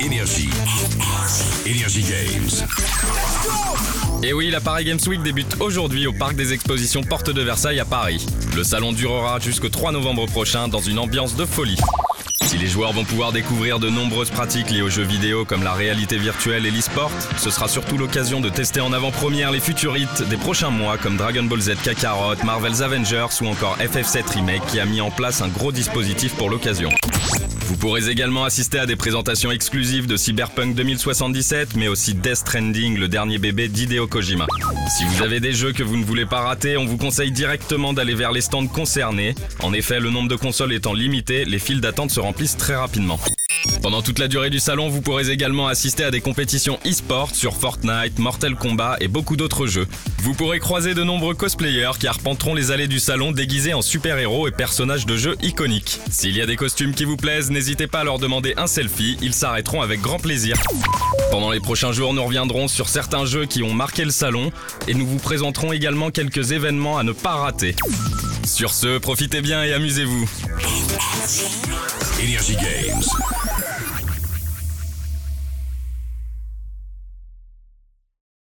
Énergie. Games. Et oui, la Paris Games Week débute aujourd'hui au Parc des Expositions Porte de Versailles à Paris. Le salon durera jusqu'au 3 novembre prochain dans une ambiance de folie. Si les joueurs vont pouvoir découvrir de nombreuses pratiques liées aux jeux vidéo comme la réalité virtuelle et l'e-sport, ce sera surtout l'occasion de tester en avant-première les futurs hits des prochains mois comme Dragon Ball Z Kakarot, Marvel's Avengers ou encore FF7 Remake qui a mis en place un gros dispositif pour l'occasion. Vous pourrez également assister à des présentations exclusives de Cyberpunk 2077, mais aussi Death Stranding, le dernier bébé d'Hideo Kojima. Si vous avez des jeux que vous ne voulez pas rater, on vous conseille directement d'aller vers les stands concernés. En effet, le nombre de consoles étant limité, les files d'attente se remplissent très rapidement. Pendant toute la durée du salon, vous pourrez également assister à des compétitions e-sport sur Fortnite, Mortal Kombat et beaucoup d'autres jeux. Vous pourrez croiser de nombreux cosplayers qui arpenteront les allées du salon déguisés en super-héros et personnages de jeux iconiques. S'il y a des costumes qui vous plaisent, n'hésitez pas à leur demander un selfie, ils s'arrêteront avec grand plaisir. Pendant les prochains jours, nous reviendrons sur certains jeux qui ont marqué le salon et nous vous présenterons également quelques événements à ne pas rater. Sur ce, profitez bien et amusez-vous. Énergie Games.